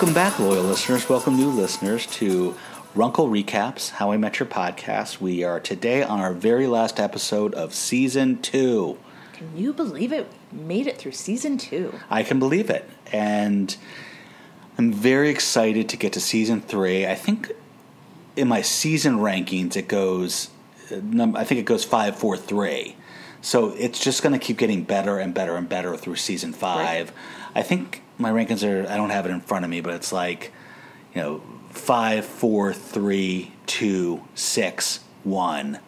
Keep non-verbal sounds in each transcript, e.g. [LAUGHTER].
Welcome back, loyal listeners. Welcome, new listeners, to Runkle Recaps, How I Met Your Podcast. We are today on our very last episode of season two. Can you believe it? We made it through season two. I can believe it. And I'm very excited to get to season three. I think in my season rankings, it goes, I think it goes five, four, three. So it's just going to keep getting better and better and better through season five. Right. I think my rankings are, I don't have it in front of me, but it's like, you know, five, four, three, two, six, one.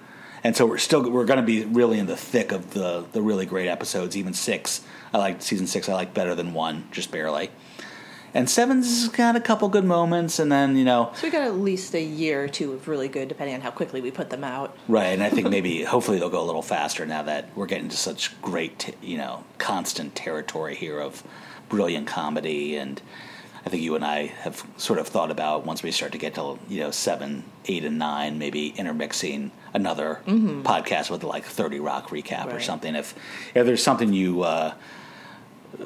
And so we're still we're going to be really in the thick of the the really great episodes. Even six, I like season six. I like better than one, just barely. And seven's got a couple good moments, and then you know, So we got at least a year or two of really good, depending on how quickly we put them out. right? And I think [LAUGHS] maybe hopefully they'll go a little faster now that we're getting to such great, you know, constant territory here of brilliant comedy. And I think you and I have sort of thought about once we start to get to you know seven, eight, and nine, maybe intermixing another podcast with like Thirty Rock recap or something. If if there's something you uh,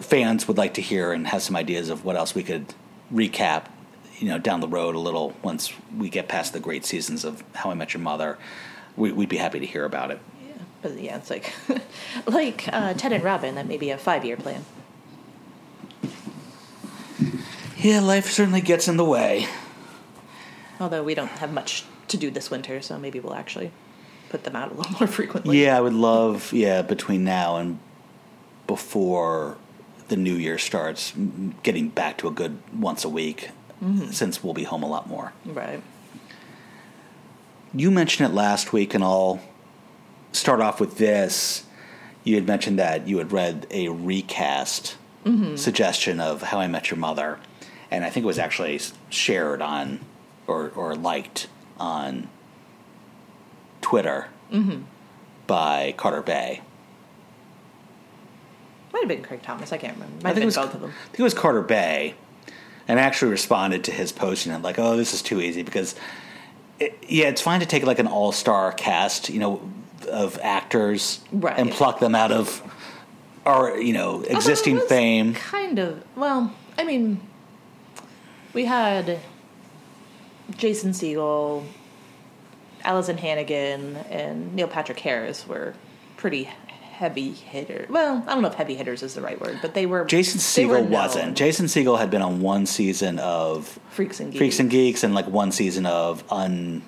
fans would like to hear and have some ideas of what else we could recap, you know, down the road a little once we get past the great seasons of How I Met Your Mother, we, we'd be happy to hear about it. Yeah, but yeah, it's like [LAUGHS] like uh, Ted and Robin. That may be a five-year plan. Yeah, life certainly gets in the way. Although we don't have much to do this winter, so maybe we'll actually put them out a little [LAUGHS] more frequently. Yeah, I would love, yeah, between now and before the new year starts, getting back to a good once a week mm-hmm. since we'll be home a lot more. Right. You mentioned it last week, and I'll start off with this. You had mentioned that you had read a recast mm-hmm. suggestion of How I Met Your Mother, and I think it was actually shared on or, or liked on Twitter mm-hmm. by Carter Bay. Might have been Craig Thomas. I can't remember. Might I have think, been it was, both of them. I think it was Carter Bay, and I actually responded to his posting and like, "Oh, this is too easy," because it, yeah, it's fine to take like an all-star cast, you know, of actors Right. and pluck them out of our you know existing fame. Kind of. Well, I mean, we had Jason Segel, Alyson Hannigan, and Neil Patrick Harris were pretty heavy hitters. Well, I don't know if heavy hitters is the right word, but they were. Jason they were wasn't. Jason Segel had been on one season of Freaks and Geeks. Freaks and Geeks and like one season of un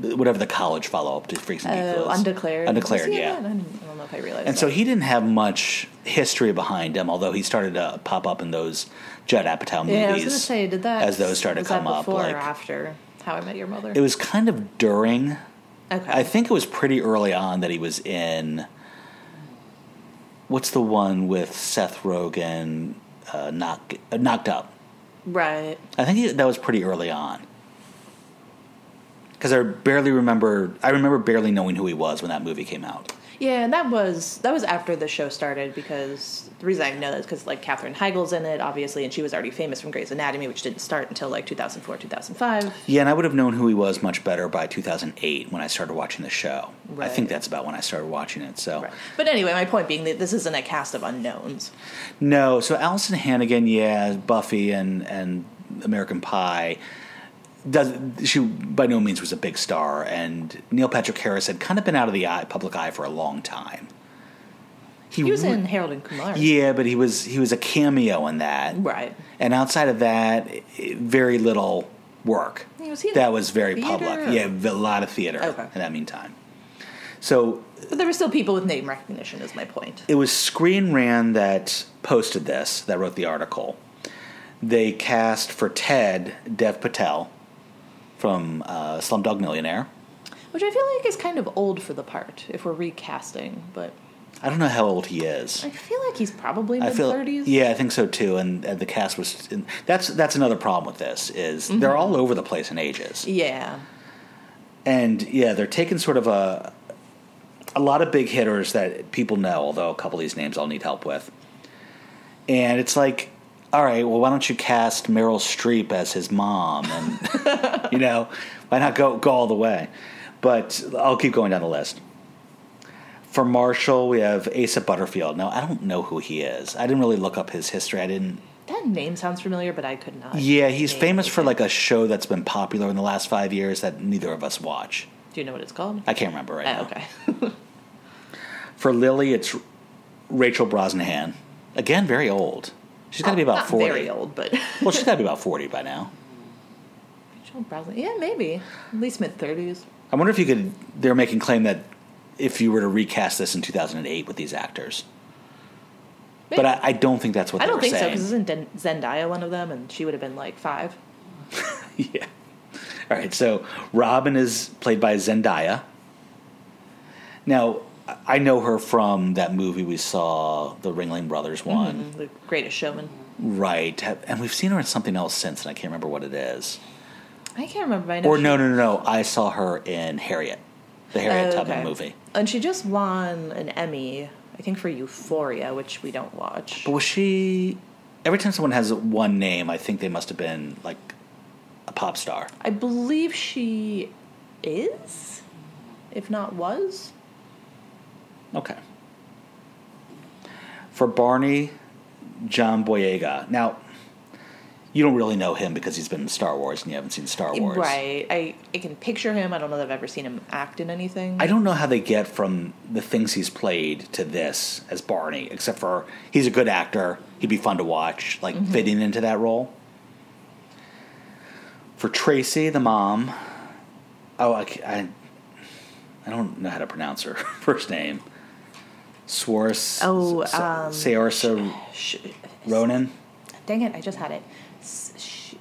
whatever the college follow up to Freaks and Geeks Oh, was. undeclared. Undeclared, yeah. I, didn't- I don't know if I realized. And so he didn't have much history behind him, although he started to pop up in those Judd Apatow movies. Yeah, I was gonna say, did that as those started to come that up? before Like or after How I Met Your Mother? it was kind of during. okay. I think it was pretty early on that he was in. What's the one with Seth Rogen? Uh, knock, uh, knocked up. right. I think he, that was pretty early on. Because I barely remember. I remember barely knowing who he was when that movie came out. Yeah, and that was that was after the show started because the reason I know that is because like Katherine Heigl's in it, obviously, and she was already famous from Grey's Anatomy, which didn't start until like 2004, 2005. Yeah, and I would have known who he was much better by 2008 when I started watching the show. I think that's about when I started watching it. So Right. But anyway, my point being that this isn't a cast of unknowns. no, so Alyson Hannigan, yeah, Buffy and and American Pie. Does she by no means was a big star, and Neil Patrick Harris had kind of been out of the eye, public eye for a long time. He was re- in Harold and Kumar. yeah, but he was he was a cameo in that, Right. And outside of that, very little work. Was he that was very theater public. Yeah, a lot of theater Okay. in that meantime. So But there were still people with name recognition, is my point. it was Screen Rant that posted this, that wrote the article. They cast for Ted Dev Patel from uh, Slumdog Millionaire. Which I feel like is kind of old for the part if we're recasting, but I don't know how old he is. I feel like he's probably mid 30s. yeah, I think so too. And uh, the cast was. And that's that's another problem with this is they're all over the place in ages. Yeah. and yeah, they're taking sort of a a lot of big hitters that people know, although a couple of these names I'll need help with. And it's like, all right, well, why don't you cast Meryl Streep as his mom, and [LAUGHS] you know, why not go go all the way? But I'll keep going down the list. For Marshall, we have Asa Butterfield. Now, I don't know who he is. I didn't really look up his history. I didn't. that name sounds familiar, but I could not. Yeah, he's famous for like a show that's been popular in the last five years that neither of us watch. Do you know what it's called? I can't remember right Oh, now. okay. [LAUGHS] For Lily, it's Rachel Brosnahan. Again, very old. She's got to be about Not 40. very old, but [LAUGHS] Well, she's got to be about 40 by now. Rachel. Yeah, maybe at least mid thirties. I wonder if you could. They're making claim that if you were to recast this in 2008 with these actors. But I, I don't think that's what I they don't were think so saying. because isn't Den- Zendaya one of them, and she would have been like five. [LAUGHS] yeah. All right. So Robin is played by Zendaya. Now, I know her from that movie we saw, the Ringling Brothers mm-hmm, one. The Greatest Showman. Right. And we've seen her in something else since, and I can't remember what it is. I can't remember. I know Or she- no, no, no, no. I saw her in Harriet, the Harriet Oh, Tubman okay. movie. and she just won an Emmy, I think, for Euphoria, which we don't watch. But was she? Every time someone has one name, I think they must have been like a pop star. I believe she is, if not was. Okay. For Barney, John Boyega. Now, you don't really know him because he's been in Star Wars and you haven't seen Star Wars. Right. I, I can picture him. I don't know that I've ever seen him act in anything. I don't know how they get from the things he's played to this as Barney, except for he's a good actor. He'd be fun to watch, like mm-hmm. fitting into that role. For Tracy, the mom, oh, I, I, I don't know how to pronounce her [LAUGHS] first name. Swars. Oh, um, Saoirse Sh- Ronan. Dang it, I just had it. Sh-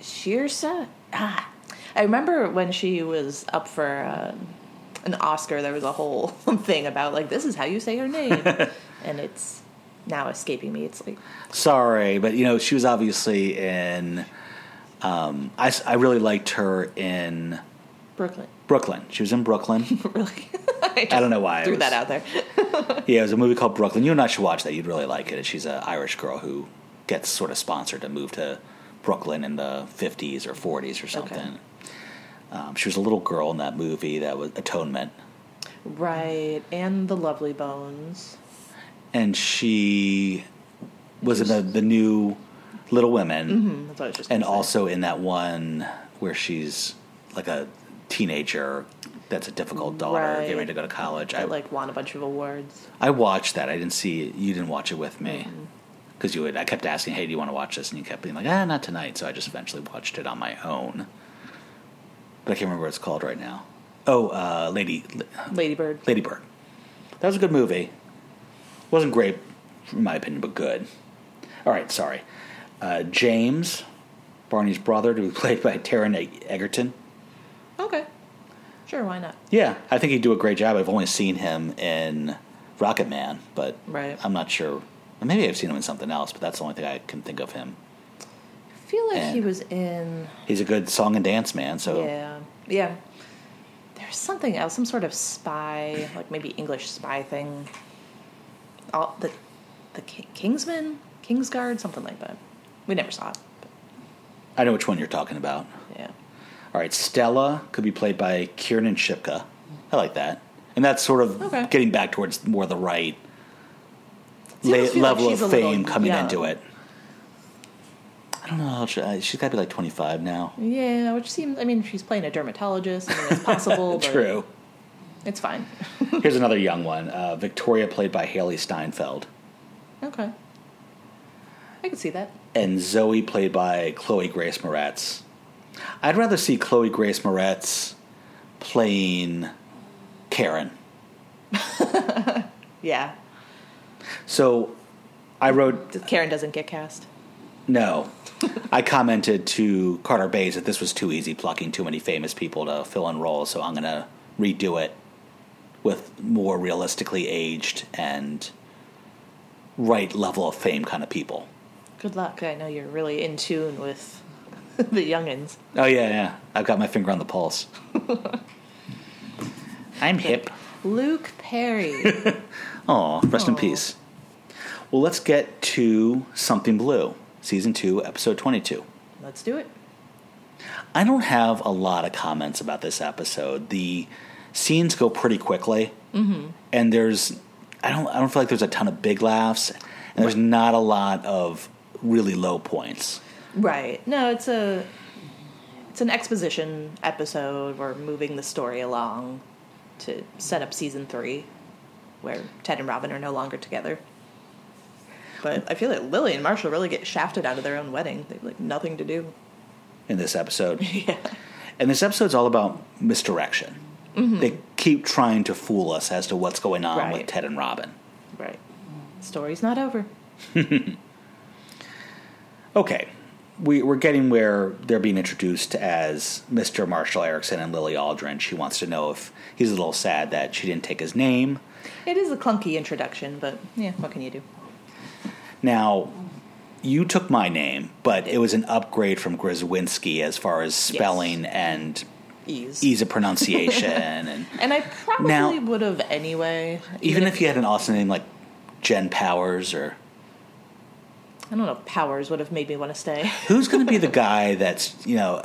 Shearsa? Ah. I remember when she was up for um, an Oscar, there was a whole [LAUGHS] thing about, like, this is how you say her name. [LAUGHS] and it's now escaping me. It's like, Sorry, but you know she was obviously in. Um, I I really liked her in Brooklyn. Brooklyn. She was in Brooklyn. [LAUGHS] really? [LAUGHS] I, I don't know why. I Threw was- that out there. [LAUGHS] Yeah, it was a movie called Brooklyn. You and I should watch that. You'd really like it. She's an Irish girl who gets sort of sponsored to move to Brooklyn in the 50s or 40s or something. Um, she was a little girl in that movie that was Atonement. right. And the Lovely Bones. And she was in the, the new Little Women Hmm, that's what I was just and also in that one where she's like a teenager that's a difficult daughter Right. getting ready to go to college. I, That, like, won a bunch of awards. I watched that. I didn't see it. You didn't watch it with me. Mm-hmm. Because you would, I kept asking, hey, do you want to watch this? And you kept being like, ah, not tonight. So I just eventually watched it on my own. But I can't remember what it's called right now. Oh, uh, Lady, Lady Bird. Lady Bird. That was a good movie. Wasn't great, in my opinion, but good. All right, sorry. Uh, James, Barney's brother, to be [LAUGHS] played by Taron Egerton. Okay. Sure, why not? Yeah, I think he'd do a great job. I've only seen him in Rocketman, but Right. I'm not sure. Maybe I've seen him in something else, but that's the only thing I can think of him. I feel like he was in. He's a good song and dance man, so Yeah, yeah. There's something else, some sort of spy, like maybe English spy thing. All the the Kingsman, Kingsguard, something like that. We never saw it. But I know which one you're talking about. yeah, All right, Stella could be played by Kiernan Shipka. I like that, and that's sort of Okay. getting back towards more the right la- feel like level of a little fame coming young. into it. I don't know. How she, uh, she's got to be like 25 now. yeah. Which seems, I mean, she's playing a dermatologist. I mean, it's possible. [LAUGHS] True. It's fine. [LAUGHS] Here's another young one. Uh, Victoria, played by Hailee Steinfeld. okay. I can see that. and Zoe played by Chloe Grace Moretz. I'd rather see Chloe Grace Moretz playing Karen. [LAUGHS] Yeah. So I wrote Karen doesn't get cast. no. [LAUGHS] I commented to Carter Bays that this was too easy plucking too many famous people to fill in roles, so I'm going to redo it with more realistically aged and right level of fame kind of people. Good luck. I know you're really in tune with [LAUGHS] the youngins. Oh yeah, yeah. I've got my finger on the pulse. [LAUGHS] I'm hip. Luke Perry. [LAUGHS] Aw, rest in peace. Well, let's get to Something Blue, season two, episode twenty-two. Let's do it. I don't have a lot of comments about this episode. The scenes go pretty quickly, mm-hmm. and there's I don't I don't feel like there's a ton of big laughs, and there's not a lot of really low points. Right. No, it's a it's an exposition episode. We're moving the story along to set up season three, where Ted and Robin are no longer together. But I feel like Lily and Marshall really get shafted out of their own wedding. They have like nothing to do. in this episode. [LAUGHS] Yeah. And this episode's all about misdirection. Mm-hmm. They keep trying to fool us as to what's going on with Ted and Robin. Right. Story's not over. [LAUGHS] Okay, we, we're getting where they're being introduced as Mr. Marshall Erickson and Lily Aldrin. She wants to know if he's a little sad that she didn't take his name. It is a clunky introduction, but yeah, what can you do? Now, you took my name, but it was an upgrade from Grzywinski as far as spelling and Ease. ease of pronunciation. and [LAUGHS] And I probably Now- would have anyway. even if you had an awesome name like Jen Powers or I don't know, Powers would have made me want to stay. [LAUGHS] Who's going to be the guy that's, you know,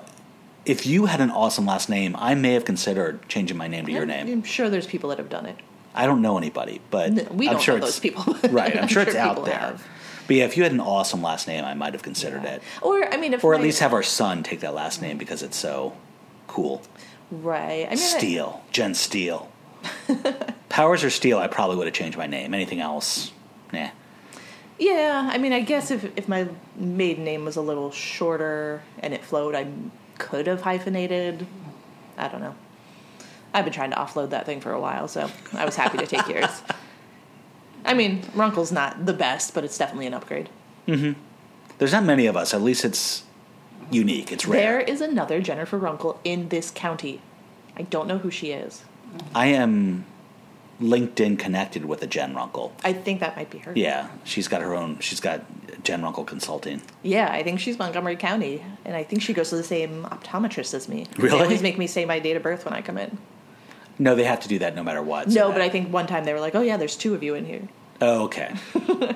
if you had an awesome last name, I may have considered changing my name to your I'm, name. I'm sure there's people that have done it. I don't know anybody, but No, we I'm don't sure know those people. [LAUGHS] right, I'm, sure, it's out there. have. But yeah, if you had an awesome last name, I might have considered it. Or I mean, if Or at least have our son take that last name because it's so cool. right. I mean, I- Jen Steele. [LAUGHS] Powers or Steele, I probably would have changed my name. Anything else, nah. Yeah. I mean, I guess if if my maiden name was a little shorter and it flowed, I could have hyphenated. I don't know. I've been trying to offload that thing for a while, so I was happy to take yours. I mean, Runkle's not the best, but it's definitely an upgrade. Mm-hmm. There's not many of us. At least it's unique. It's rare. There is another Jennifer Runkle in this county. I don't know who she is. I am LinkedIn connected with a Jen Runkle. I think that might be her. Yeah, she's got her own. She's got Jen Runkle Consulting. Yeah, I think she's Montgomery County, and I think she goes to the same optometrist as me. Really? They always make me say my date of birth when I come in. No, they have to do that no matter what. so no, that- but I think one time they were like, "Oh yeah, there's two of you in here." Oh, okay. [LAUGHS]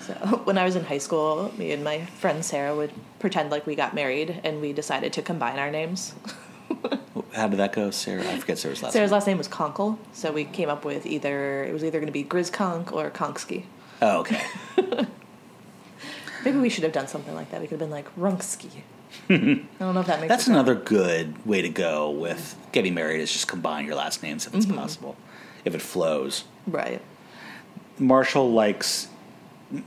So when I was in high school, me and my friend Sarah would pretend like we got married, and we decided to combine our names. [LAUGHS] How did that go, Sarah? I forget Sarah's last name. Sarah's name. last name was Conkle, so we came up with either it was either going to be Grizconk or Konksky. Oh, okay. [LAUGHS] Maybe we should have done something like that. We could have been like Runksky. [LAUGHS] I don't know if that makes That's another good way to go with getting married. Is just combine your last names if it's Mm-hmm. possible, if it flows. right. Marshall likes.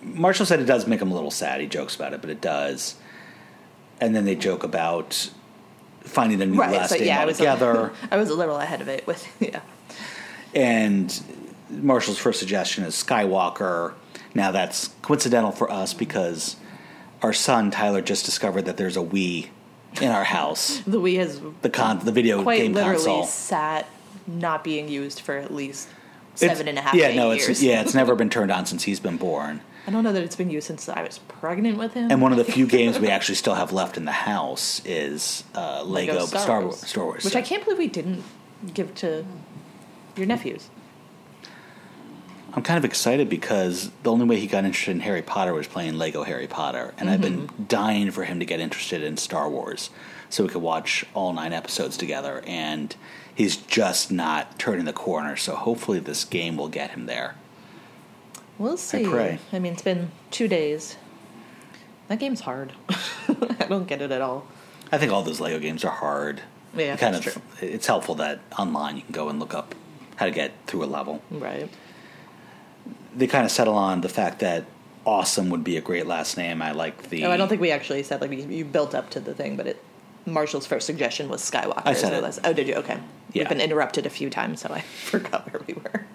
Marshall said it does make him a little sad. He jokes about it, but it does. And then they joke about finding a new Right. last So name yeah, I was altogether. A, [LAUGHS] I was a little ahead of it with [LAUGHS] yeah. And Marshall's first suggestion is Skywalker. Now that's coincidental for us because our son Tyler just discovered that there's a Wii in our house. [LAUGHS] The Wii has The con, the video quite game literally console. sat not being used for at least It's- seven and a half Yeah, no, years. it's yeah, it's never been turned on since he's been born. I don't know that it's been used since I was pregnant with him. And one of the few [LAUGHS] games we actually still have left in the house is uh, Lego, Star, Wars. Star Wars. which I can't believe we didn't give to your nephews. I'm kind of excited because the only way he got interested in Harry Potter was playing Lego Harry Potter, and I've been Mm-hmm. dying for him to get interested in Star Wars so we could watch all nine episodes together. And he's just not turning the corner. So hopefully this game will get him there. We'll see. pray. I mean, it's been two days. That game's hard. [LAUGHS] I don't get it at all. I think all those Lego games are hard. Yeah, You kind that's of. true. It's helpful that online you can go and look up how to get through a level. Right. They kind of settle on the fact that awesome would be a great last name. I like the. Oh, I don't think we actually said like you, built up to the thing, but it. Marshall's first suggestion was Skywalker. I said it. Oh, did you? Okay. Yeah. We've been interrupted a few times, so I [LAUGHS] forgot where we were.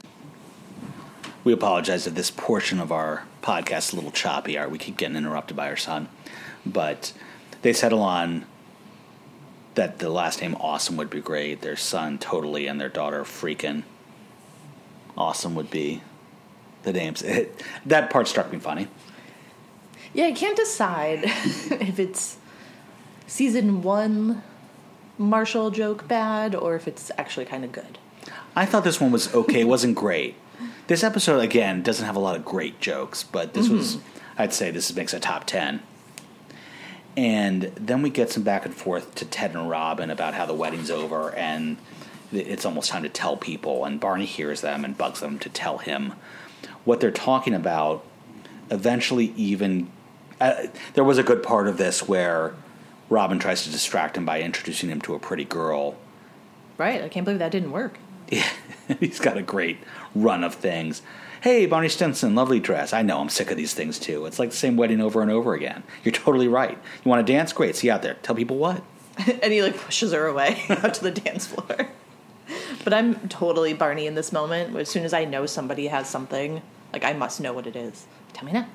We apologize if this portion of our podcast is a little choppy. Our, we keep getting interrupted by our son. But they settle on that the last name Awesome would be great. Their son Totally and their daughter freaking Awesome would be the names. It, [LAUGHS] that part struck me funny. Yeah, I can't decide [LAUGHS] if it's season one Marshall joke bad or if it's actually kind of good. I thought this one was okay. It wasn't great. This episode, again, doesn't have a lot of great jokes, but this was, I'd say, this makes a top 10. And then we get some back and forth to Ted and Robin about how the wedding's over and it's almost time to tell people. And Barney hears them and bugs them to tell him. What they're talking about eventually even uh, there was a good part of this where Robin tries to distract him by introducing him to a pretty girl. Right. I can't believe that didn't work. Yeah, [LAUGHS] he's got a great run of things. Hey, Barney Stinson, lovely dress. I know, I'm sick of these things too. It's like the same wedding over and over again. You're totally right. You want to dance? Great. See you out there. Tell people what. [LAUGHS] and he like pushes her away [LAUGHS] out to the dance floor. But I'm totally Barney in this moment. As soon as I know somebody has something, like I must know what it is. Tell me now.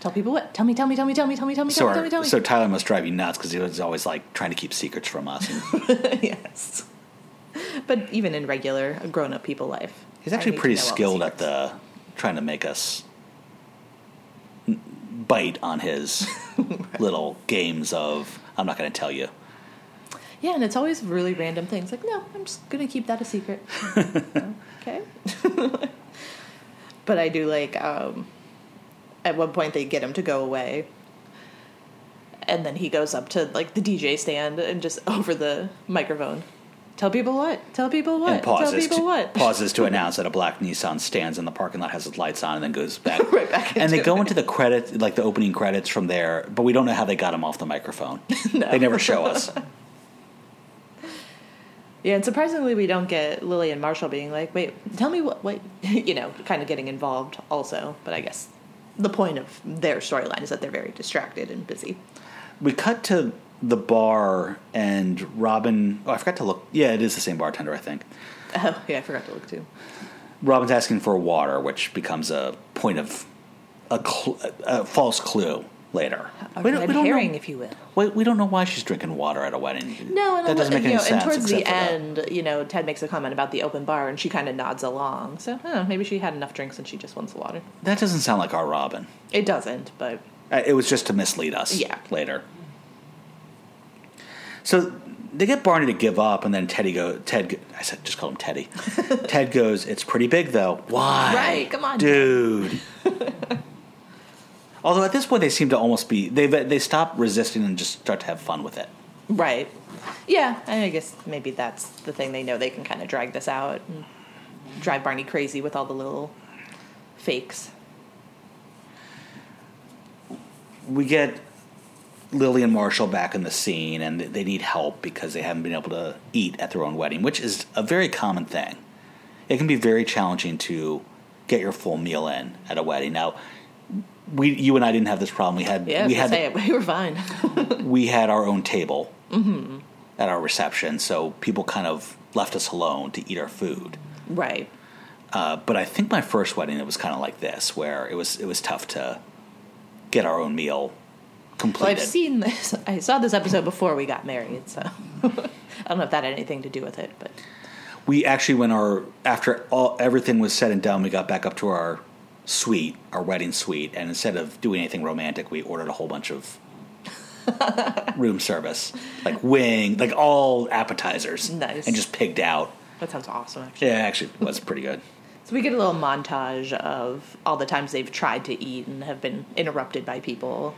tell people what? Tell me, tell me, tell me, tell me, tell me, tell me, So, tell me, tell me, tell me. so Tyler must drive you nuts because he was always like trying to keep secrets from us. Yes. But even in regular grown up people life. he's actually pretty skilled at the trying to make us bite on his [LAUGHS] little games of I'm not going to tell you. Yeah, and it's always really random things. Like, no, I'm just gonna keep that a secret. [LAUGHS] okay. [LAUGHS] but I do like um at one point they get him to go away. And then he goes up to like the DJ stand and just over the microphone. Tell people what? Tell people what? and pauses Tell people to, what? pauses to [LAUGHS] announce that a black Nissan stands in the parking lot, has its lights on, and then goes back. [LAUGHS] Right back and they go it. into the credit, like the opening credits from there, but we don't know how they got him off the microphone. [LAUGHS] No. They never show us. Yeah, and surprisingly, we don't get Lily and Marshall being like, "Wait, tell me what?" Wait, you know, kind of getting involved also. But I guess the point of their storyline is that they're very distracted and busy. We cut to the bar, and Robin. Oh, I forgot to look. Yeah, it is the same bartender, I think. [LAUGHS] Oh, yeah, I forgot to look too. Robin's asking for water, which becomes a point of a, cl- a false clue later. A We don't- we don't know- herring, if you will. We, we don't know why she's drinking water at a wedding. No, and that doesn't make you any know, sense. And towards the for that. end, you know, Ted makes a comment about the open bar, and she kind of nods along. So, I don't know, maybe she had enough drinks and she just wants the water. that doesn't sound like our Robin. It doesn't, but Uh, It was just to mislead us. Yeah. Later. So they get Barney to give up, and then Teddy go. Ted, I said just call him Teddy. [LAUGHS] Ted goes. It's pretty big though. Why? Right, come on, dude. [LAUGHS] Although at this point they seem to almost be they they stop resisting and just start to have fun with it. right. Yeah, I guess maybe that's the thing. They know they can kind of drag this out and drive Barney crazy with all the little fakes. we get Lily and Marshall back in the scene, and they need help because they haven't been able to eat at their own wedding, which is a very common thing. It can be very challenging to get your full meal in at a wedding. Now, we, you and I didn't have this problem. We had Yeah, we had gonna say it. [LAUGHS] We were fine. [LAUGHS] we had our own table at our reception, so people kind of left us alone to eat our food. right. Uh, but I think my first wedding it was kind of like this, where it was it was tough to get our own meal Well. I've seen this. I saw this episode before we got married, so [LAUGHS] I don't know if that had anything to do with it, but we actually when our after all everything was said and done we got back up to our suite our wedding suite and instead of doing anything romantic we ordered a whole bunch of [LAUGHS] room service like wing like all appetizers Nice. and just pigged out that sounds awesome. Actually, yeah actually it was pretty good so we get a little montage of all the times they've tried to eat and have been interrupted by people.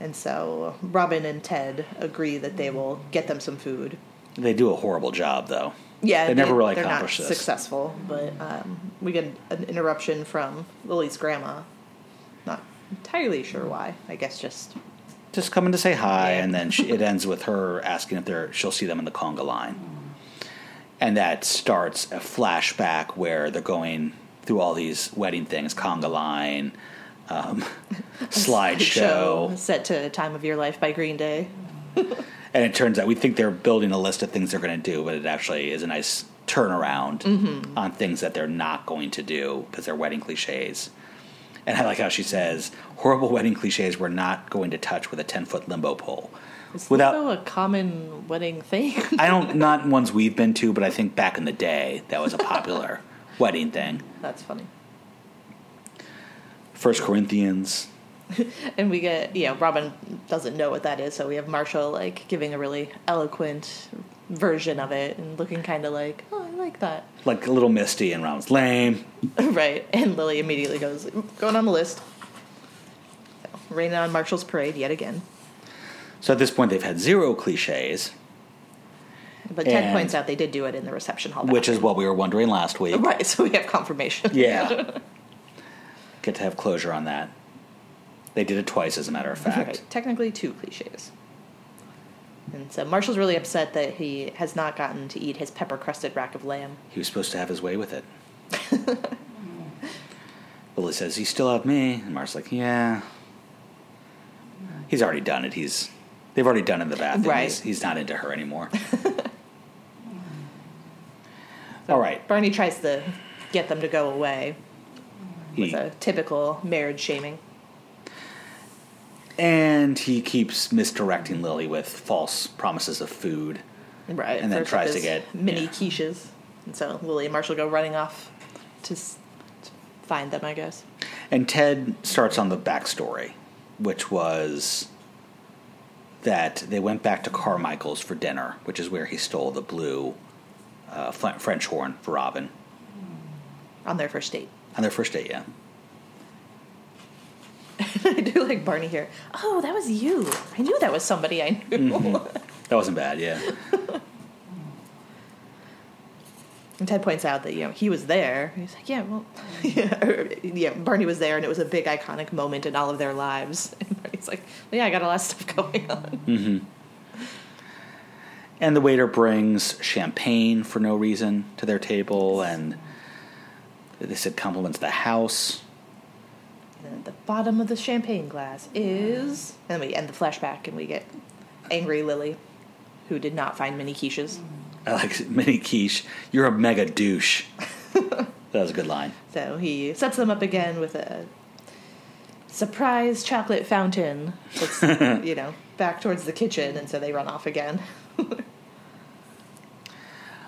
And so Robin and Ted agree that they will get them some food. they do a horrible job though Yeah, They never really they're not accomplish this. successful, but um, we get an interruption from Lily's grandma. Not entirely sure why. I guess just just coming to say hi, Yeah. and then she, it [LAUGHS] ends with her asking if they're she'll see them in the conga line, and that starts a flashback where they're going through all these wedding things, conga line, um, [LAUGHS] slideshow, show set to "Time of Your Life" by Green Day. [LAUGHS] and it turns out we think they're building a list of things they're going to do, but it actually is a nice turnaround Mm-hmm. on things that they're not going to do because they're wedding cliches. And I like how she says, "Horrible wedding cliches we're not going to touch with a ten foot limbo pole." Is Without- a common wedding thing? I don't [LAUGHS] not ones we've been to, but I think back in the day that was a popular wedding thing. That's funny. First Corinthians. [LAUGHS] And we get, you know, Robin doesn't know what that is, so we have Marshall like giving a really eloquent version of it and looking kind of like, oh, I like that. Like a little misty and rounds lame. [LAUGHS] right. And Lily immediately goes, going on the list. So, raining on Marshall's parade yet again. So at this point they've had zero cliches, But Ted And- points out they did do it in the reception hall. which is what we were wondering last week. Right, [LAUGHS] so we have confirmation. Yeah. Get to have closure on that. They did it twice, as a matter of fact. Right. Technically, two cliches. And so Marshall's really upset that he has not gotten to eat his pepper crusted rack of lamb. He was supposed to have his way with it. [LAUGHS] Lily says, "You still have me," and Mark's like, "Yeah." He's already done it. He's they've already done it in the bathroom. Right. He's, he's not into her anymore. [LAUGHS] All right. Barney tries to get them to go away with He, a typical marriage shaming. and he keeps misdirecting Lily with false promises of food. Right. And then tries to get- mini yeah. quiches. And so Lily and Marshall go running off to, s- to find them, I guess. And Ted starts on the backstory, which was that they went back to Carmichael's for dinner, which is where he stole the blue uh, French horn for Robin On their first date. On their first date. Yeah, [LAUGHS] I do like Barney here. Oh, that was you. I knew that was somebody I knew. Mm-hmm. [LAUGHS] that wasn't bad. Yeah, And Ted points out that you know he was there. He's like, yeah, well, [LAUGHS] yeah, or, yeah. Barney was there, and it was a big iconic moment in all of their lives. And Barney's like, well, yeah, I got a lot of stuff going on. and the waiter brings champagne for no reason to their table, and they said compliments the house. And at the bottom of the champagne glass is, and then we end the flashback, and we get angry Lily, who did not find many quiches. I like [LAUGHS] mini quiche. You're a mega douche. [LAUGHS] that was a good line. So he sets them up again with a surprise chocolate fountain that's, [LAUGHS] you know, back towards the kitchen, and so they run off again.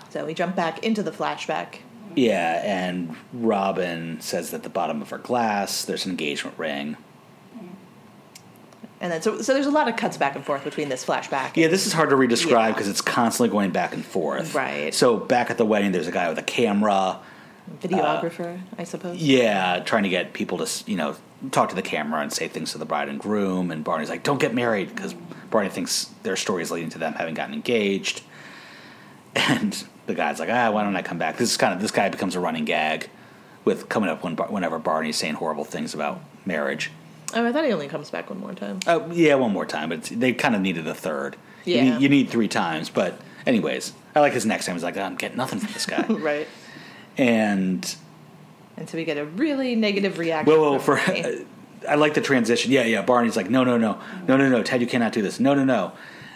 so we jump back into the flashback. Yeah, and Robin says that at the bottom of her glass there's an engagement ring. And then, so, so there's a lot of cuts back and forth between this flashback. Yeah, this is hard to re-describe Yeah. because it's constantly going back and forth. Right. So back at the wedding, there's a guy with a camera. Videographer, uh, I suppose. Yeah, trying to get people to you know talk to the camera and say things to the bride and groom. And Barney's like, "Don't get married," because Barney thinks their story is leading to them having gotten engaged. And the guy's like, "Ah, why don't I come back?" This is kind of this guy becomes a running gag with coming up when whenever Barney's saying horrible things about marriage. Oh, I thought he only comes back one more time. Uh, yeah, one more time, but it's, they kind of needed a third. You Yeah. need, you need three times, but anyways, I like his next time. He's like, I'm getting nothing from this guy, [LAUGHS] right. and And so we get a really negative reaction. well, well, for [LAUGHS] I like the transition. Yeah, yeah. Barney's like, no, no, no, no, no, no. Ted, you cannot do this. No, no, no.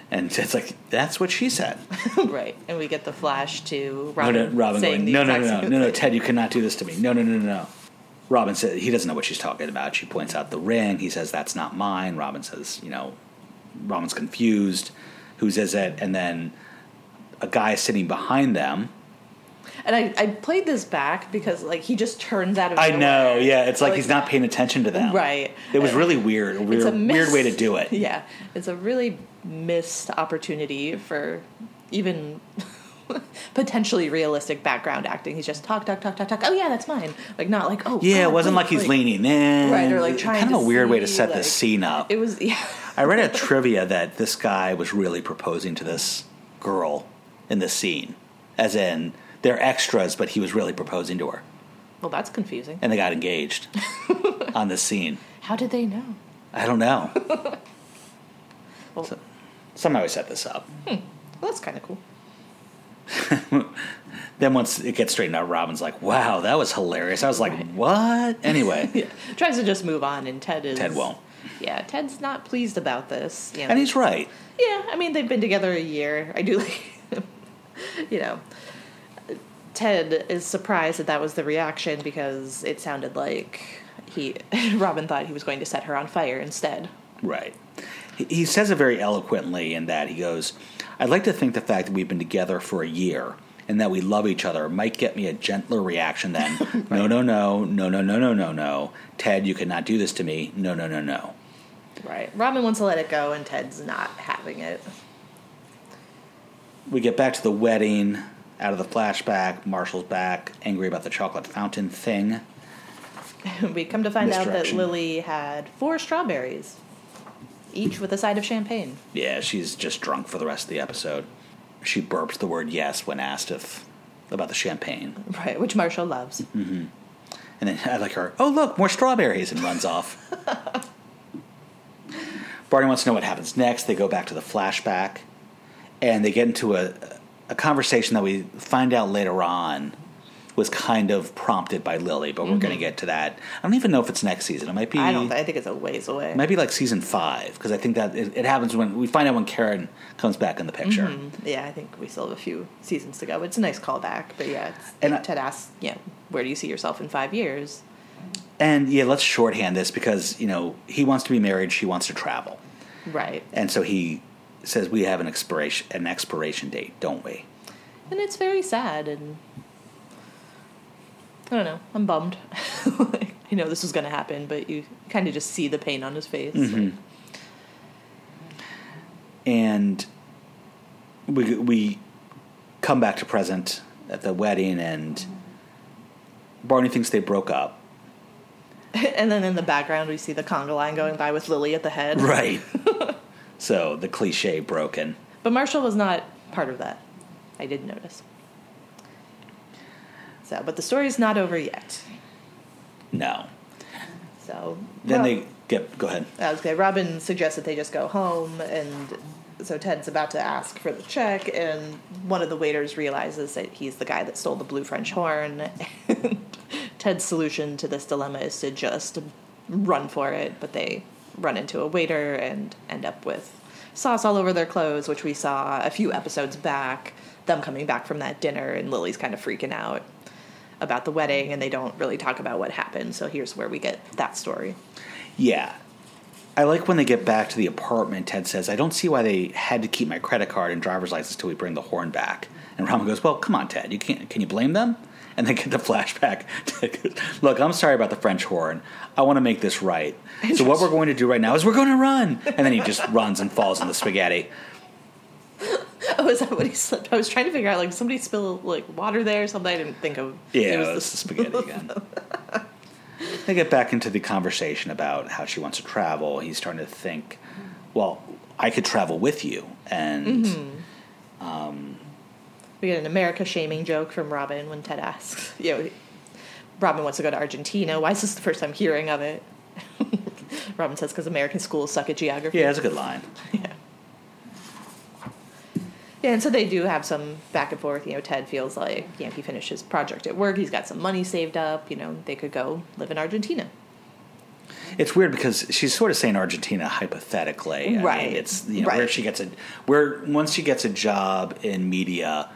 And it's like that's what she said. [LAUGHS] right. And we get the flash to Robin, no, Robin saying going, no, no, no, no, no, no. Ted, you cannot do this to me. No, no, no, no, no. Robin said he doesn't know what she's talking about. She points out the ring. He says that's not mine. Robin says, you know, Robin's confused. Whose is it? And then a guy sitting behind them. And I, I played this back because like he just turns out of I know, yeah. It's like, Like- he's not paying attention to them. Right. It was really weird. A It's weird, a weird way to do it. [LAUGHS] Yeah, it's a really missed opportunity for even [LAUGHS] potentially realistic background acting. He's just talk, talk, talk, talk, talk. Oh yeah, that's mine. Like not like oh Yeah, God, it wasn't wait, like he's like- leaning in. Right, or, like, trying kind of a weird way to set like- this scene up. It was yeah. I read a [LAUGHS] trivia that this guy was really proposing to this girl in the scene, as in they're extras, but he was really proposing to her, Well, that's confusing. and they got engaged [LAUGHS] on the scene. How did they know? I don't know. [LAUGHS] Well, So- Somehow I set this up. Hmm, well that's kind of cool. [LAUGHS] Then once it gets straightened out, Robin's like, "Wow, that was hilarious." I was like, Right. "What?" Anyway, Yeah, tries to just move on, and Ted is Ted won't. Yeah, Ted's not pleased about this. You know. and he's right. Yeah, I mean they've been together a year. I do like, you know, Ted is surprised that that was the reaction because it sounded like he [LAUGHS] Robin thought he was going to set her on fire instead. Right. He, says it very eloquently in that he goes, I'd like to think the fact that we've been together for a year and that we love each other might get me a gentler reaction than, [LAUGHS] no, no, no, no, no, no, no, no, no. Ted, you cannot do this to me. No, no, no, no. Right. Robin wants to let it go, and Ted's not having it. We get back to the wedding, out of the flashback. Marshall's back, angry about the chocolate fountain thing. [LAUGHS] we come to find out that Lily had four strawberries, each with a side of champagne. Yeah, she's just drunk for the rest of the episode. She burps the word yes when asked if about the champagne. Right, which Marshall loves. Mm-hmm. And then I like her, oh, look, more strawberries, and runs off. [LAUGHS] Barney wants to know what happens next. They go back to the flashback, and they get into a, a conversation that we find out later on was kind of prompted by Lily, but we're going to get to that. I don't even know if it's next season. It might be. Mm-hmm. I don't. I think it's a ways away. It might be like season five because I think that it, it happens when we find out when Karen comes back in the picture. Mm-hmm. Yeah, I think we still have a few seasons to go. But it's a nice callback, but yeah, it's, And I- Ted asks, yeah, where do you see yourself in five years? And yeah, let's shorthand this because you know he wants to be married, she wants to travel, Right, and so he says we have an expiration an expiration date, don't we? and it's very sad, and I don't know. I'm bummed. [LAUGHS] I know this was going to happen, but you kind of just see the pain on his face. Mhm. And we we come back to present at the wedding, and Barney thinks they broke up. [LAUGHS] and then in the background, we see the conga line going by with Lily at the head. Right. So the cliche broken. But Marshall was not part of that. I did notice. So, but the story's not over yet. No. So Then they get. Go ahead. Okay. Robin suggests that they just go home, and so Ted's about to ask for the check, and one of the waiters realizes that he's the guy that stole the blue French horn. [LAUGHS] Ted's solution to this dilemma is to just run for it, but they run into a waiter and end up with sauce all over their clothes, which we saw a few episodes back. Them coming back from that dinner, and Lily's kind of freaking out about the wedding, and they don't really talk about what happened. So here's where we get that story. Yeah. I like when they get back to the apartment. Ted says, "I don't see why they had to keep my credit card and driver's license till we bring the horn back." And Robin goes, "Well, come on, Ted. You can't. Can you blame them?" And they get the flashback. [LAUGHS] Look, I'm sorry about the French horn. I want to make this right. So what we're going to do right now is we're going to run. And then he just [LAUGHS] runs and falls in the spaghetti. [LAUGHS] Oh, is that what he slipped? I was trying to figure out like somebody spilled like water there or something. I didn't think of. Yeah, it was it's the spaghetti again. they get back into the conversation about how she wants to travel. He's starting to think, well, I could travel with you. And mm-hmm. um, We get an America shaming joke from Robin when Ted asks, you know, Robin wants to go to Argentina. Why is this the first time hearing of it? [LAUGHS] Robin says because American schools suck at geography. yeah, that's a good line. [LAUGHS] yeah. Yeah, and so they do have some back and forth. You know, Ted feels like you know he finished his project at work. He's got some money saved up. You know, they could go live in Argentina. It's weird because she's sort of saying Argentina hypothetically. I Right. mean, it's you know where she gets a where once she gets a job in media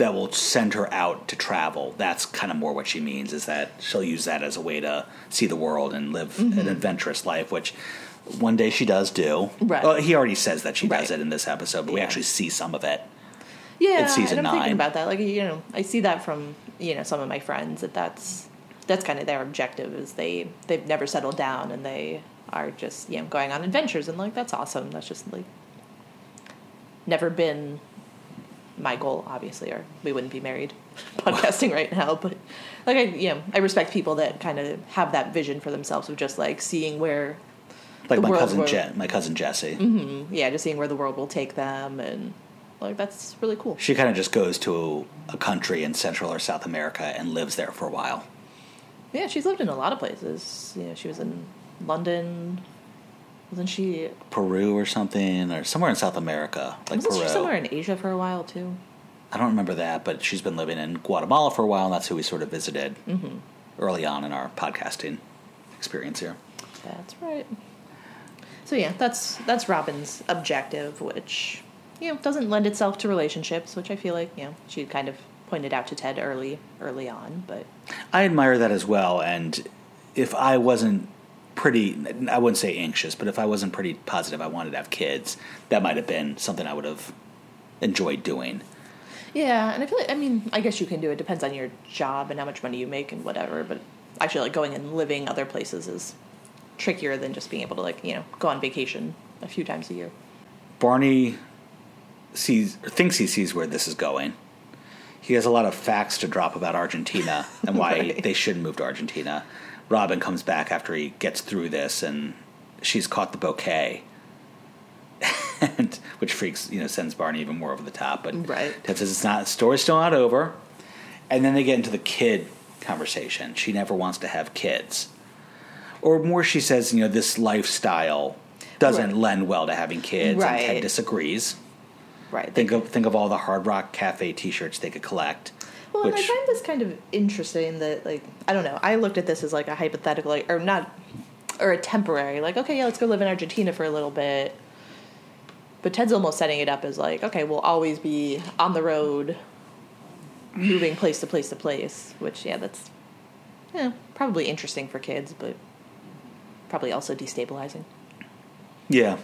that will send her out to travel. That's kind of more what she means is that she'll use that as a way to see the world and live Mm-hmm. an adventurous life, which one day she does do. Right. Well, he already says that she does it in this episode, but we actually see some of it. Yeah, It's season and I'm nine. thinking about that. Like you know, I see that from you know some of my friends that that's that's kind of their objective is they they've never settled down and they are just you know going on adventures and like that's awesome. That's just like never been my goal, obviously, or we wouldn't be married [LAUGHS] podcasting right now. But like I you know I respect people that kind of have that vision for themselves of just like seeing where Like The my cousin Je- my cousin Jesse. Mm-hmm, yeah just seeing where the world will take them and like that's really cool. She kind of just goes to a country in Central or South America and lives there for a while. Yeah, she's lived in a lot of places. You know, she was in London. Wasn't she? Peru or something, or somewhere in South America, like wasn't Peru. she somewhere in Asia for a while too? I don't remember that, but she's been living in Guatemala for a while, and that's who we sort of visited Mm-hmm. early on in our podcasting experience here. That's right. So yeah, that's that's Robin's objective, which you know doesn't lend itself to relationships, which I feel like you know she kind of pointed out to Ted early early on, but I admire that as well, and if I wasn't pretty, I wouldn't say anxious, but if I wasn't pretty positive I wanted to have kids, that might have been something I would have enjoyed doing. yeah, and I feel like I mean I guess you can do it. Depends on your job and how much money you make and whatever. But I feel like going and living other places is trickier than just being able to like you know go on vacation a few times a year. Barney sees or thinks he sees where this is going. He has a lot of facts to drop about Argentina and why [LAUGHS] Right. they shouldn't move to Argentina. Robin comes back after he gets through this, and she's caught the bouquet, [LAUGHS] and which freaks you know sends Barney even more over the top. But Right. Ted says it's not. The story's still not over, and then they get into the kid conversation. She never wants to have kids. Or more, she says, you know, this lifestyle doesn't Right. lend well to having kids, and Right. Ted disagrees. Right. Think of think of all the Hard Rock Cafe T-shirts they could collect. Well, and I find this kind of interesting that, like, I don't know. I looked at this as like a hypothetical, like, or not, or a temporary, like, okay, yeah, let's go live in Argentina for a little bit. But Ted's almost setting it up as like, okay, we'll always be on the road, moving place to place to place. Which, yeah, that's, yeah, probably interesting for kids, but probably also destabilizing. Yeah.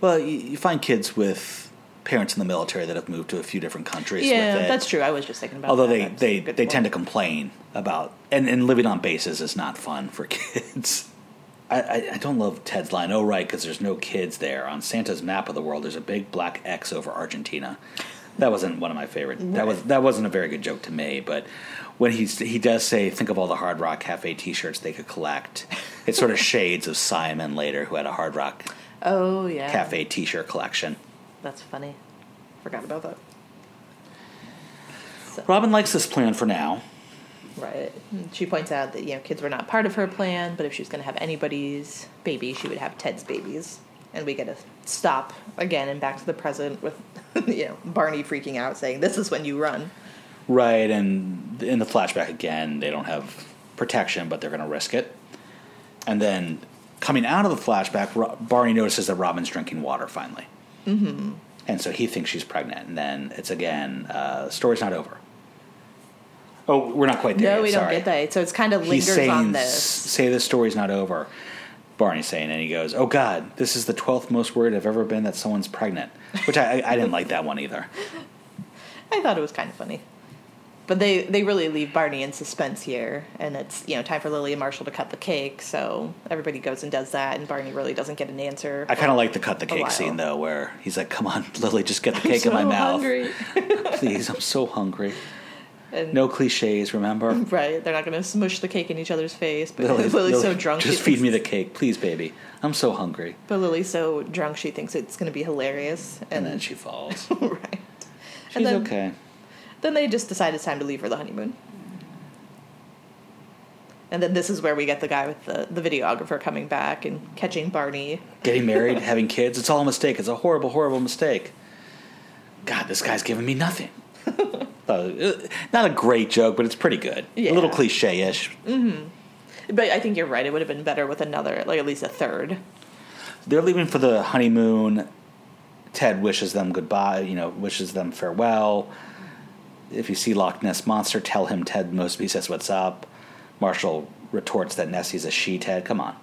Well, you, you find kids with parents in the military that have moved to a few different countries. Yeah, that's true. I was just thinking about. Although that. they they, they point. tend to complain about and, and living on bases is not fun for [LAUGHS] kids. I, I, I don't love Ted's line. Oh right, because there's no kids there on Santa's map of the world. There's a big black X over Argentina. That wasn't one of my favorite. That was that wasn't a very good joke to me. But when he he does say, "Think of all the Hard Rock Cafe T-shirts they could collect," it sort of [LAUGHS] shades of Simon later, who had a Hard Rock Oh yeah, Cafe T-shirt collection. That's funny. Forgot about that. So, Robin likes this plan for now. right. She points out that you know kids were not part of her plan, but if she was going to have anybody's baby, she would have Ted's babies, and we get to stop again and back to the present with [LAUGHS] you know Barney freaking out, saying, "This is when you run." Right, and in the flashback again, they don't have protection, but they're going to risk it. And then coming out of the flashback, Ro- Barney notices that Robin's drinking water finally. Mm-hmm. And so he thinks she's pregnant. And then it's again, uh, story's not over. Oh, we're not quite there. No, yet, we don't get that. So it's kind of He's lingers saying, on this. say the story's not over. Barney's saying, and he goes, "Oh God, this is the twelfth most worried I've ever been that someone's pregnant." Which I, I, I didn't like that one either. [LAUGHS] I thought it was kind of funny. But they, they really leave Barney in suspense here, and it's you know time for Lily and Marshall to cut the cake. So everybody goes and does that, and Barney really doesn't get an answer. I kind of like the cut the cake scene though, where he's like, "Come on, [LAUGHS] Lily, just get the cake so in my mouth, [LAUGHS] please. I'm so hungry." And, No cliches, remember? [LAUGHS] Right, they're not going to smush the cake in each other's face. But Lily- Lily's so drunk. Just feed me the cake, please, baby. I'm so hungry. But Lily's so drunk, she thinks it's going to be hilarious, And and, then she falls. right. She's and then, okay. Then they just decide it's time to leave for the honeymoon. And then this is where we get the guy with the, the videographer coming back and catching Barney. Getting married, [LAUGHS] having kids, it's all a mistake. It's a horrible, horrible mistake. God, this guy's giving me nothing. [LAUGHS] Uh, not a great joke, but it's pretty good. Yeah. A little cliche ish. But I think you're right. It would have been better with another, like at least a third. They're leaving for the honeymoon. Ted wishes them goodbye, you know, wishes them farewell. If you see Loch Ness Monster, tell him Ted Mosby says what's up. Marshall retorts that Nessie's a she Ted. Come on.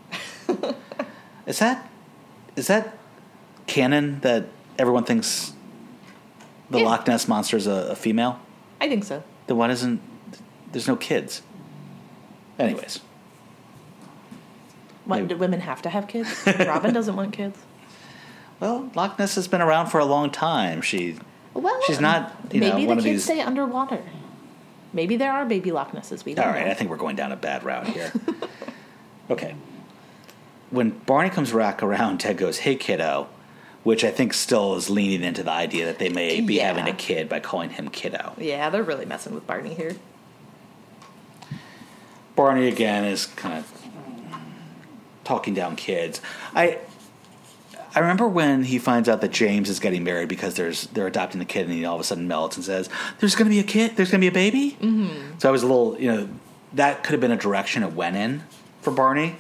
[LAUGHS] is that is that canon that everyone thinks the Yeah. Loch Ness Monster is a, a female? I think so. Then why doesn't there's no kids? Anyways. What, Maybe. do women have to have kids? [LAUGHS] Robin doesn't want kids. Well, Loch Ness has been around for a long time. She Well, She's not, you know, maybe one the kids these- stay underwater. Maybe there are baby Loch Nesses. We don't All right, know. I think we're going down a bad route here. [LAUGHS] okay. When Barney comes back around, Ted goes, "Hey, kiddo," which I think still is leaning into the idea that they may be Yeah. having a kid by calling him kiddo. Yeah, they're really messing with Barney here. Barney again is kind of talking down kids. I I remember when he finds out that James is getting married because there's they're adopting a kid, and he all of a sudden melts and says, "There's going to be a kid. There's going to be a baby." Mm-hmm. So I was a little, you know, that could have been a direction it went in for Barney.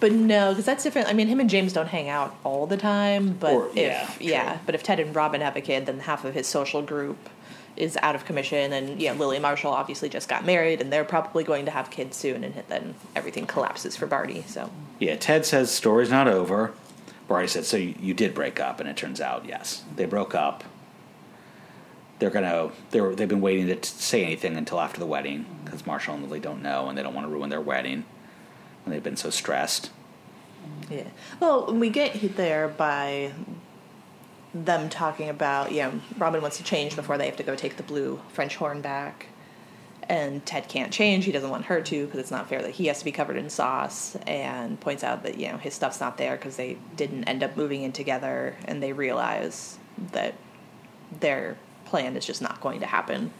But no, because that's different. I mean, him and James don't hang out all the time. But Or- if yeah, yeah, but if Ted and Robin have a kid, then half of his social group is out of commission, and know, Lily Marshall obviously just got married, and they're probably going to have kids soon, and then everything collapses for Barney. So Yeah, Ted says story's not over. Barney said, "So you, you did break up?" And it turns out, yes, they broke up. They're gonna they're they've been waiting to t- say anything until after the wedding because Marshall and Lily don't know and they don't want to ruin their wedding. And they've been so stressed. yeah, well, we get there by them talking about you know Robin wants to change before they have to go take the blue French horn back. And Ted can't change. He doesn't want her to because it's not fair that he has to be covered in sauce. And points out that you know his stuff's not there because they didn't end up moving in together, and they realize that their plan is just not going to happen.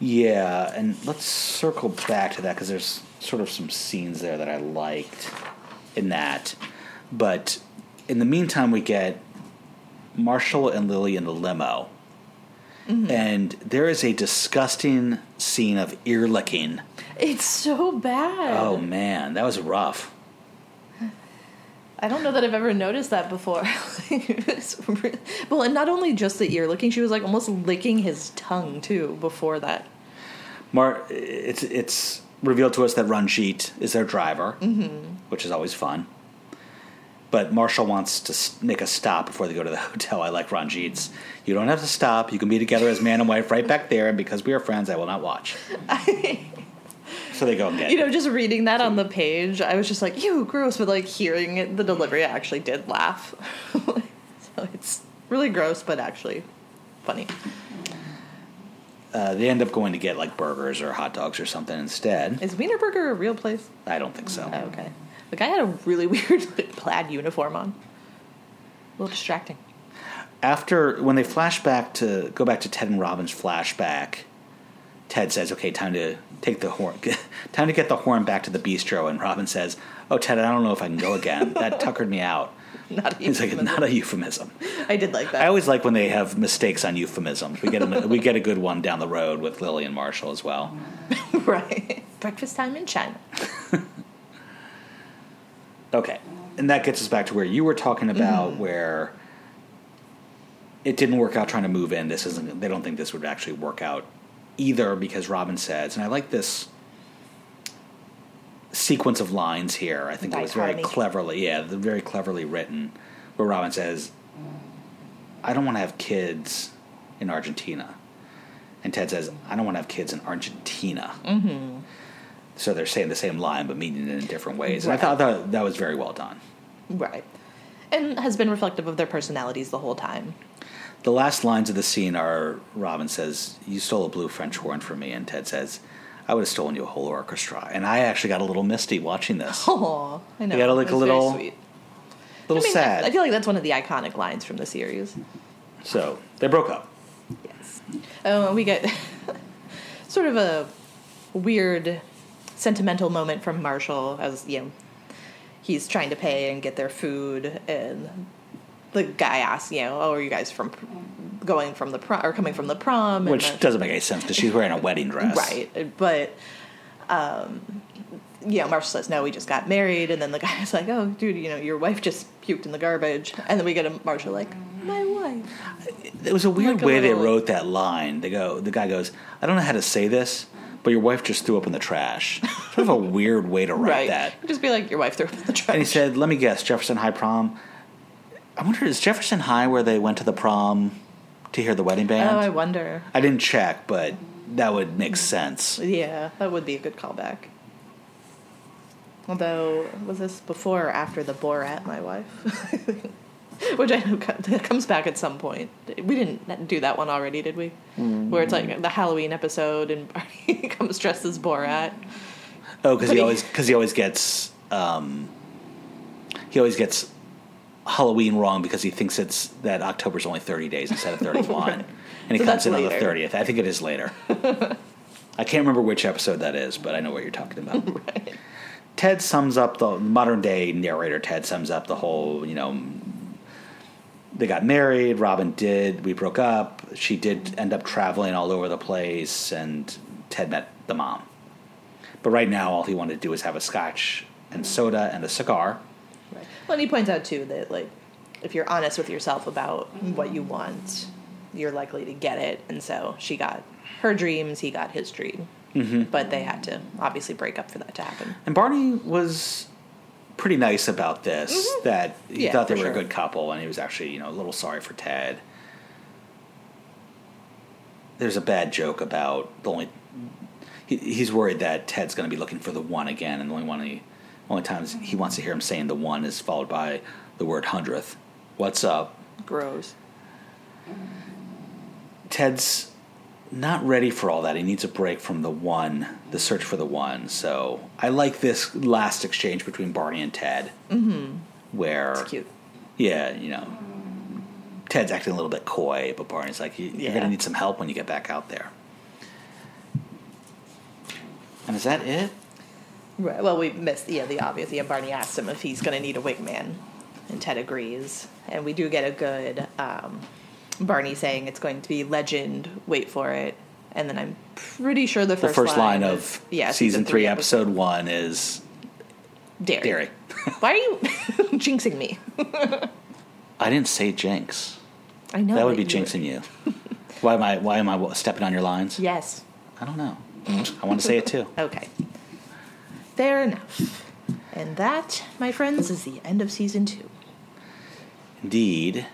Yeah, and let's circle back to that because there's sort of some scenes there that I liked in that. But in the meantime, we get Marshall and Lily in the limo. Mm-hmm. And there is a disgusting scene of ear licking. It's so bad. Oh man, that was rough. I don't know that I've ever noticed that before. [LAUGHS] Well, and not only just the ear licking, she was like almost licking his tongue too before that. Mar, it's it's revealed to us that Run Ranjit is their driver, mm-hmm. which is always fun. But Marshall wants to make a stop before they go to the [LAUGHS] hotel. I like Ranjit's. You don't have to stop. You can be together as man and wife right back there. And because we are friends, I will not watch. [LAUGHS] so they go and get. You know, just reading that on the page, I was just like, ew, gross. But like hearing it, the delivery, I actually did laugh. [LAUGHS] so it's really gross, but actually funny. uh, they end up going to get like burgers or hot dogs or something instead. Is Wienerburger a real place? I don't think so. Oh, okay. The guy had a really [LAUGHS] weird plaid uniform on. A little distracting. after when they flash back to go back to Ted and Robin's flashback, Ted says, "Okay, time to take the horn. [LAUGHS] time to get the horn back to the bistro." And Robin says, "Oh, Ted, I don't know if I can go again. [LAUGHS] That tuckered me out." Not a He's like. "Not a euphemism." I did like that. I always like when they have mistakes on euphemisms. We get a, we get a good one down the road with Lily and Marshall as well. right. Breakfast time in China. Okay. And that gets us back to where you were talking about where it didn't work out trying to move in. This isn't they don't think this would actually work out either because Robin says, and I like this sequence of lines here. I think it was very cleverly yeah, very cleverly written where Robin says, I don't want to have kids in Argentina. And Ted says, I don't want to have kids in Argentina. Mm-hmm. So they're saying the same line but meaning it in different ways. And I thought that, that was very well done. Right. And has been reflective of their personalities the whole time. The last lines of the scene are Robin says, You stole a blue French horn from me. And Ted says, I would have stolen you a whole orchestra. And I actually got a little misty watching this. [LAUGHS] Oh, I know. You look That's a little- sweet. little I mean, sad. I feel like that's one of the iconic lines from the series. so they broke up. Yes. Oh, and we get [LAUGHS] sort of a weird sentimental moment from Marshall as you know he's trying to pay and get their food, and the guy asks, you know, "Oh, are you guys from going from the prom or coming from the prom?" And Which the- doesn't make any sense because she's wearing a wedding dress. Right, but um, yeah, Marshall says no. We just got married, and then the guy's like, "Oh, dude, you know, your wife just puked in the garbage," and then we get a Marshall like, "My wife." It was a weird Like a way they wrote that line. They go, the guy goes, I don't know how to say this, but your wife just threw up in the trash. sort of a weird way to write right, that. just be like, "Your wife threw up in the trash." And he said, "Let me guess, Jefferson High prom." I wonder, is Jefferson High where they went to the prom to hear the wedding band? "Oh, I wonder." I didn't check, but that would make sense. Yeah, that would be a good callback. Although, was this before or after the Borat, my wife? [LAUGHS] [LAUGHS] Which I know [LAUGHS] comes back at some point. We didn't do that one already, did we? Where it's like the Halloween episode and Barney [LAUGHS] comes dressed as Borat. Oh, because he he- always because he always gets um, he always gets Halloween wrong because he thinks it's that October's only thirty days instead of thirty one, and he So comes in on the thirtieth. I think it is later. I can't remember which episode that is, but I know what you're talking about. Right. Ted sums up the modern day narrator. Ted sums up the whole, you know, they got married. Robin did. We broke up. She did end up traveling all over the place, and Ted met the mom. But right now, all he wanted to do was have a scotch and soda and a cigar. Right. Well, and he points out too that like if you're honest with yourself about what you want, you're likely to get it. And so she got her dreams, he got his dream. Mm-hmm. But they had to obviously break up for that to happen. And Barney was pretty nice about this. That he Mm-hmm. Yeah, thought they were a good couple, and he was actually, you know, a little sorry for Ted. There's a bad joke about the only. He, he's worried that Ted's going to be looking for the one again, and the only one he, only times he wants to hear him saying the one is followed by the word hundredth. What's up? Gross. Ted's not ready for all that. He needs a break from the one, the search for the one. So I like this last exchange between Barney and Ted, mm-hmm. where It's cute. yeah, you know, Ted's acting a little bit coy, but Barney's like, "You- "You're Yeah. going to need some help when you get back out there." And is that it? Right. Well, we missed yeah the obvious. Yeah, Barney asks him if he's going to need a wingman, and Ted agrees. And we do get a good um, Barney saying it's going to be legend. Wait for it. And then I'm pretty sure the The first, first line, is- of yeah season three, episode one is Dairy. dairy. Why are you [LAUGHS] jinxing me? I didn't say jinx. I know that would be jinxing you. why am I? Why am I stepping on your lines? Yes. I don't know. I want to say it too. [LAUGHS] Okay. Fair enough. And that, my friends, is the end of season two. Indeed,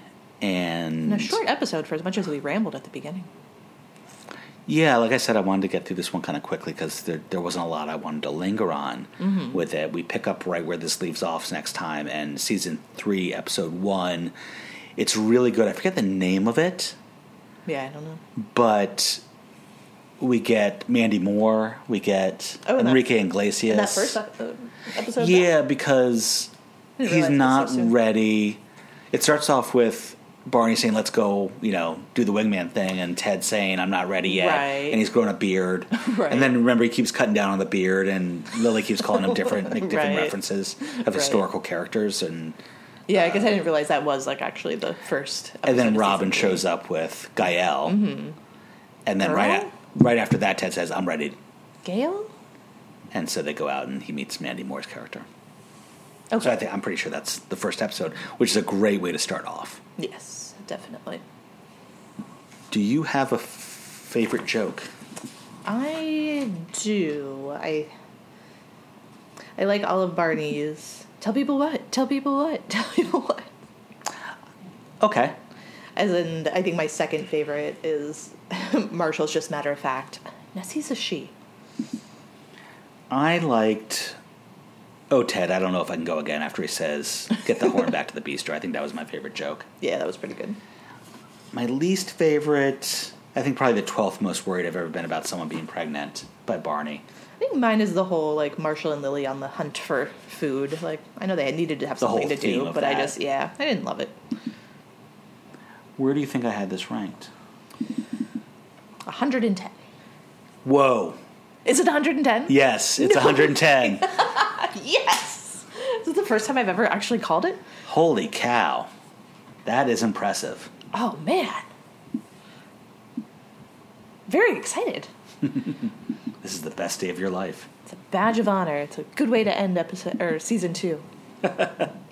and And a short episode for as much as we rambled at the beginning. Yeah, like I said, I wanted to get through this one kind of quickly because there, there wasn't a lot I wanted to linger on with it. We pick up right where this leaves off next time, and season three, episode one. It's really good. I forget the name of it, Yeah, I don't know. but we get Mandy Moore, we get Oh, that- Enrique Iglesias. In that first uh, episode? Yeah, because he's realize it was not so ready. It starts off with Barney saying, "Let's go," you know, do the wingman thing, and Ted saying, "I'm not ready yet," Right. and he's growing a beard. [LAUGHS] Right. And then remember, he keeps cutting down on the beard, and Lily keeps calling him different, [LAUGHS] like, different Right. references of Right. historical characters, and Yeah, I guess I um, didn't realize that was like actually the first. and then Robin shows up with Gael, mm-hmm. and then right Earl? at, right after that, Ted says, "I'm ready," Gail? and so they go out, and he meets Mandy Moore's character. Okay. So I think I'm pretty sure that's the first episode, which is a great way to start off. yes, definitely. Do you have a f- favorite joke? I do. I I like all of Barney's. Tell people what? Tell people what? [LAUGHS] Tell people what? Okay. As in, I think my second favorite is [LAUGHS] Marshall's just matter of fact. Nessie's a she. I liked. Oh, Ted, I don't know if I can go again after he says, get the horn back to the beaster. I think that was my favorite joke. Yeah, that was pretty good. My least favorite, I think probably the 12th most worried I've ever been about someone being pregnant by Barney. I think mine is the whole like Marshall and Lily on the hunt for food. Like I know they needed to have The whole something to theme do, of but I just yeah, I didn't love it. Where do you think I had this ranked? 110. Whoa. Is it 110? Yes, it's 110. [LAUGHS] [LAUGHS] Yes. Is this is the first time I've ever actually called it. Holy cow. That is impressive. Oh man. Very excited. [LAUGHS] This is the best day of your life. It's a badge of honor. It's a good way to end episode or season two. [LAUGHS]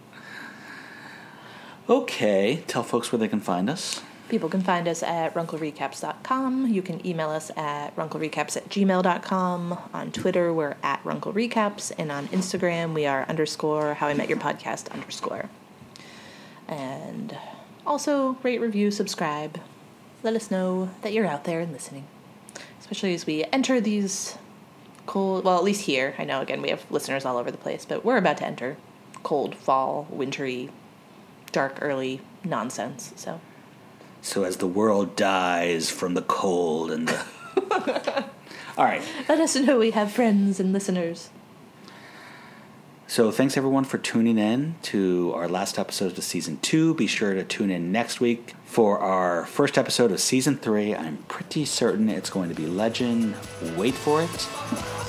Okay, tell folks where they can find us. People can find us at runklerecaps.com. You can email us at runklerecaps at gmail.com. On Twitter, we're at runklerecaps. And on Instagram, we are underscore how I met your podcast underscore. And also, rate, review, subscribe. Let us know that you're out there and listening. Especially as we enter these cold, well, at least here. I know, again, we have listeners all over the place, but we're about to enter cold, fall, wintry, dark, early nonsense. So. So as the world dies from the cold and the. [LAUGHS] All right. Let us know we have friends and listeners. So thanks everyone for tuning in to our last episode of season two. Be sure to tune in next week for our first episode of season three. I'm pretty certain it's going to be legend. Wait for it. [LAUGHS]